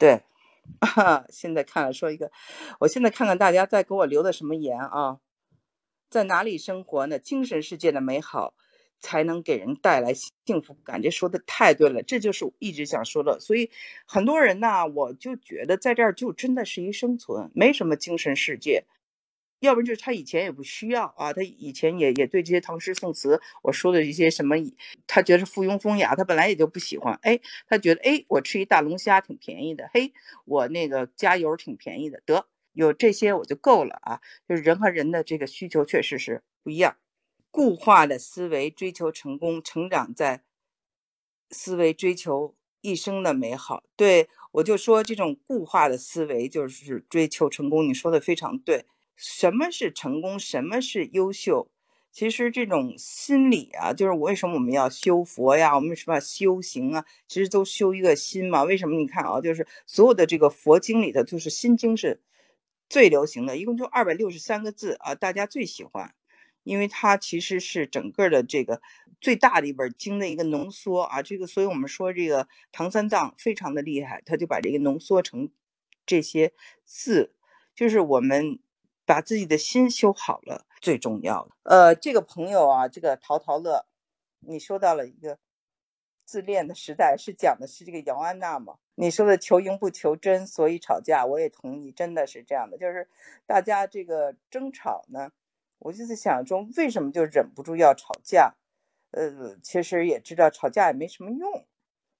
对，现在看了说一个，我现在看看大家在给我留的什么言啊？在哪里生活呢？精神世界的美好才能给人带来幸福感。这说的太对了，这就是我一直想说的。所以很多人呢，我就觉得在这儿就真的是一生存，没什么精神世界。要不然就是他以前也不需要啊，他以前也也对这些唐诗宋词，我说的一些什么，他觉得附庸风雅，他本来也就不喜欢。哎，他觉得哎，我吃一大龙虾挺便宜的，嘿，我那个加油挺便宜的，得有这些我就够了啊。就是人和人的这个需求确实是不一样，固化的思维追求成功，成长在思维追求一生的美好。对我就说这种固化的思维就是追求成功，你说的非常对。什么是成功？什么是优秀？其实这种心理啊，就是我为什么我们要修佛呀？我们什么修行啊？其实都修一个心嘛。为什么？你看啊，就是所有的这个佛经里头，就是心经是最流行的，一共就二百六十三个字啊，大家最喜欢，因为它其实是整个的这个最大的一本经的一个浓缩啊。这个，所以我们说这个唐三藏非常的厉害，他就把这个浓缩成这些字，就是我们。把自己的心修好了最重要。呃，这个朋友啊，这个淘淘乐，你说到了一个自恋的时代，是讲的是这个姚安娜吗？你说的求赢不求真，所以吵架，我也同意，真的是这样的，就是大家这个争吵呢，我就在想中为什么就忍不住要吵架？呃，其实也知道吵架也没什么用，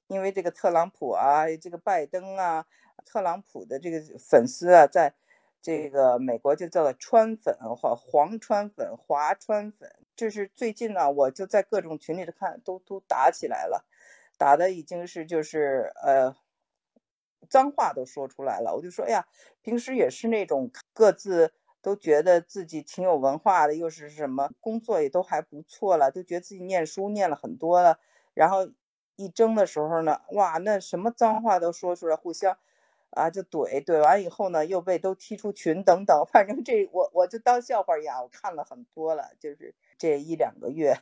因为这个特朗普啊，这个拜登啊，特朗普的这个粉丝啊，在。这个美国就叫做川粉或黄川粉、华川粉，这是最近呢，我就在各种群里头看，都都打起来了，打的已经是就是呃，脏话都说出来了。我就说，哎呀，平时也是那种各自都觉得自己挺有文化的，又是什么工作也都还不错了，都觉得自己念书念了很多了，然后一争的时候呢，哇，那什么脏话都说出来，互相。啊，就怼怼完以后呢，又被都踢出群等等，反正这我我就当笑话一样，我看了很多了，就是这一两个月，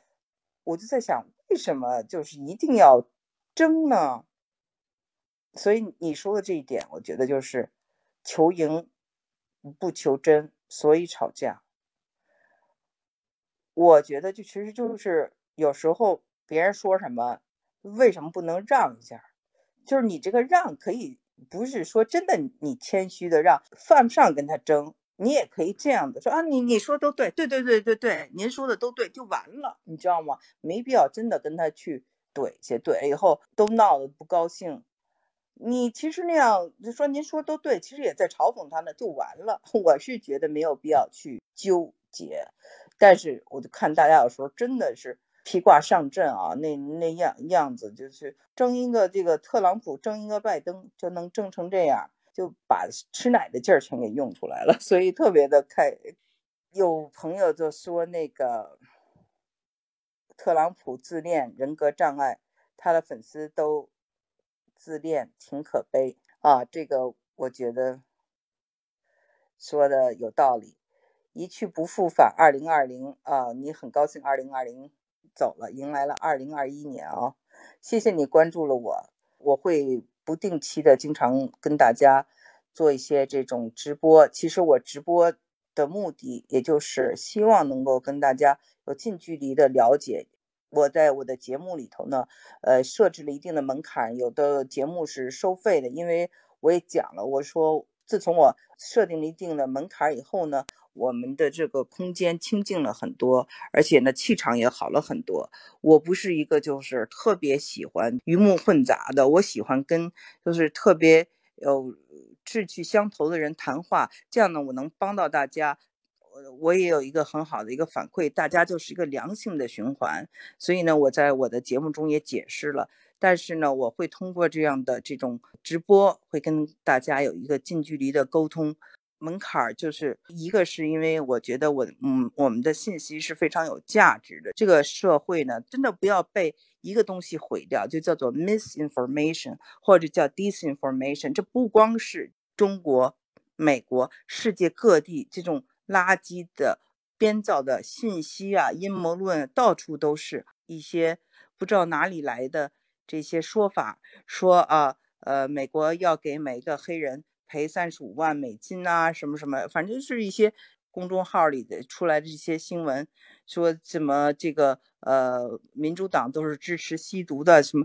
我就在想，为什么就是一定要争呢？所以你说的这一点，我觉得就是求赢不求真，所以吵架。我觉得就其实就是有时候别人说什么，为什么不能让一下？就是你这个让可以。不是说真的，你谦虚的让犯不上跟他争，你也可以这样的说啊，你你说都对，对对对对对，您说的都对，就完了，你知道吗？没必要真的跟他去怼去，怼以后都闹得不高兴。你其实那样就说您说都对，其实也在嘲讽他呢，就完了。我是觉得没有必要去纠结，但是我就看大家有时候真的是。披挂上阵啊，那那样样子就是争一个这个特朗普，争一个拜登，就能争成这样，就把吃奶的劲儿全给用出来了，所以特别的开。有朋友就说那个特朗普自恋，人格障碍，他的粉丝都自恋，挺可悲啊。这个我觉得说的有道理。一去不复返，二零二零啊，你很高兴二零二零。走了，迎来了二零二一年啊！谢谢你关注了我，我会不定期的经常跟大家做一些这种直播。其实我直播的目的，也就是希望能够跟大家有近距离的了解。我在我的节目里头呢，呃，设置了一定的门槛，有的节目是收费的，因为我也讲了，我说自从我设定了一定的门槛以后呢。我们的这个空间清静了很多，而且呢气场也好了很多。我不是一个就是特别喜欢鱼目混杂的，我喜欢跟就是特别有志趣相投的人谈话，这样呢我能帮到大家。我也有一个很好的一个反馈，大家就是一个良性的循环。所以呢我在我的节目中也解释了，但是呢我会通过这样的这种直播，会跟大家有一个近距离的沟通。门槛儿就是一个，是因为我觉得我嗯，我们的信息是非常有价值的。这个社会呢，真的不要被一个东西毁掉，就叫做 misinformation 或者叫 disinformation。这不光是中国、美国，世界各地这种垃圾的编造的信息啊，阴谋论到处都是一些不知道哪里来的这些说法，说啊。呃，美国要给每个黑人赔三十五万美金啊，什么什么，反正是一些公众号里的出来的这些新闻，说怎么这个呃，民主党都是支持吸毒的，什么，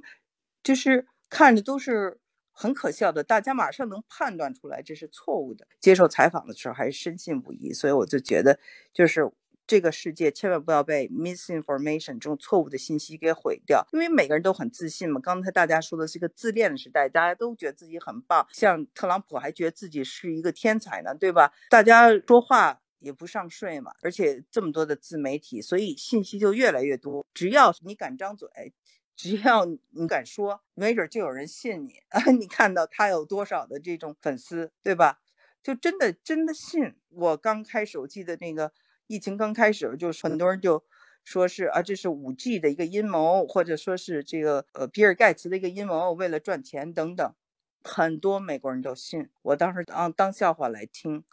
就是看着都是很可笑的，大家马上能判断出来这是错误的。接受采访的时候还是深信不疑，所以我就觉得就是。这个世界千万不要被 misinformation 这种错误的信息给毁掉，因为每个人都很自信嘛。刚才大家说的是一个自恋的时代，大家都觉得自己很棒，像特朗普还觉得自己是一个天才呢，对吧？大家说话也不上税嘛，而且这么多的自媒体，所以信息就越来越多。只要你敢张嘴，只要你敢说，没准就有人信你啊！你看到他有多少的这种粉丝，对吧？就真的真的信。我刚开始我记得那个。疫情刚开始，就很多人就说是啊，这是五 G 的一个阴谋，或者说是这个呃比尔盖茨的一个阴谋，为了赚钱等等，很多美国人都信。我当时当当笑话来听，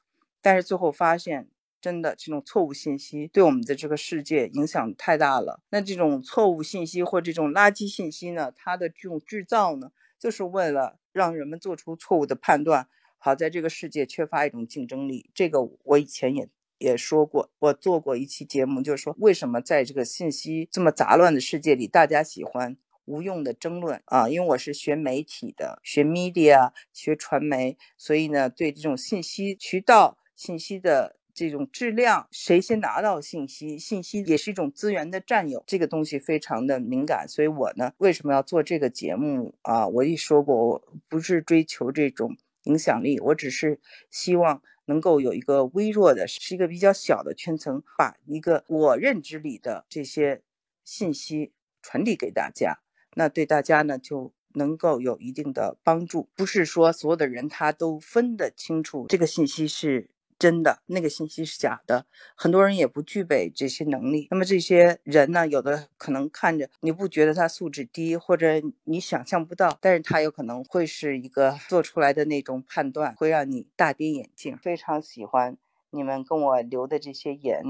但是最后发现，真的这种错误信息对我们的这个世界影响太大了。那这种错误信息或这种垃圾信息呢，它的这种制造呢，就是为了让人们做出错误的判断，好在这个世界缺乏一种竞争力。这个我以前也。也说过，我做过一期节目，就是说为什么在这个信息这么杂乱的世界里，大家喜欢无用的争论啊？因为我是学媒体的，学 media，学传媒，所以呢，对这种信息渠道、信息的这种质量，谁先拿到信息，信息也是一种资源的占有，这个东西非常的敏感。所以我呢，为什么要做这个节目啊？我一说过，我不是追求这种影响力，我只是希望。能够有一个微弱的，是一个比较小的圈层，把一个我认知里的这些信息传递给大家，那对大家呢就能够有一定的帮助。不是说所有的人他都分得清楚这个信息是。真的，那个信息是假的，很多人也不具备这些能力。那么这些人呢，有的可能看着你不觉得他素质低，或者你想象不到，但是他有可能会是一个做出来的那种判断，会让你大跌眼镜。非常喜欢你们跟我留的这些言，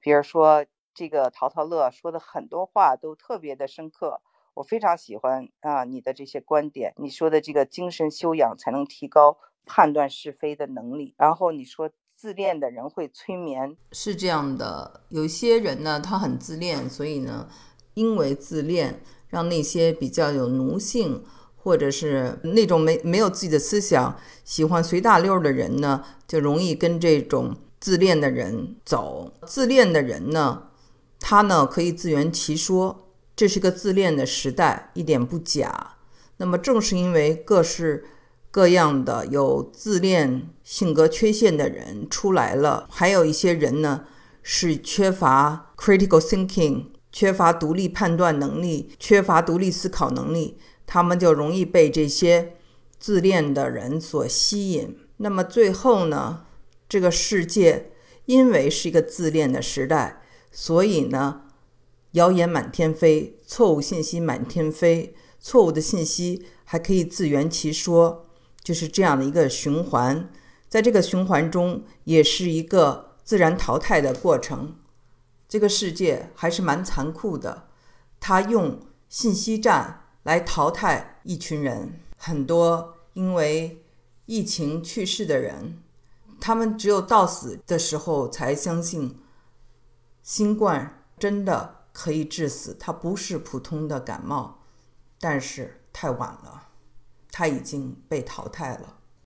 比如说这个淘淘乐说的很多话都特别的深刻，我非常喜欢啊你的这些观点，你说的这个精神修养才能提高判断是非的能力，然后你说。自恋的人会催眠，是这样的。有些人呢，他很自恋，所以呢，因为自恋，让那些比较有奴性，或者是那种没没有自己的思想、喜欢随大溜的人呢，就容易跟这种自恋的人走。自恋的人呢，他呢可以自圆其说，这是个自恋的时代，一点不假。那么正是因为各式。各样的有自恋性格缺陷的人出来了，还有一些人呢是缺乏 critical thinking，缺乏独立判断能力，缺乏独立思考能力，他们就容易被这些自恋的人所吸引。那么最后呢，这个世界因为是一个自恋的时代，所以呢，谣言满天飞，错误信息满天飞，错误的信息还可以自圆其说。就是这样的一个循环，在这个循环中，也是一个自然淘汰的过程。这个世界还是蛮残酷的，它用信息战来淘汰一群人。很多因为疫情去世的人，他们只有到死的时候才相信新冠真的可以致死，它不是普通的感冒，但是太晚了。他已经被淘汰了。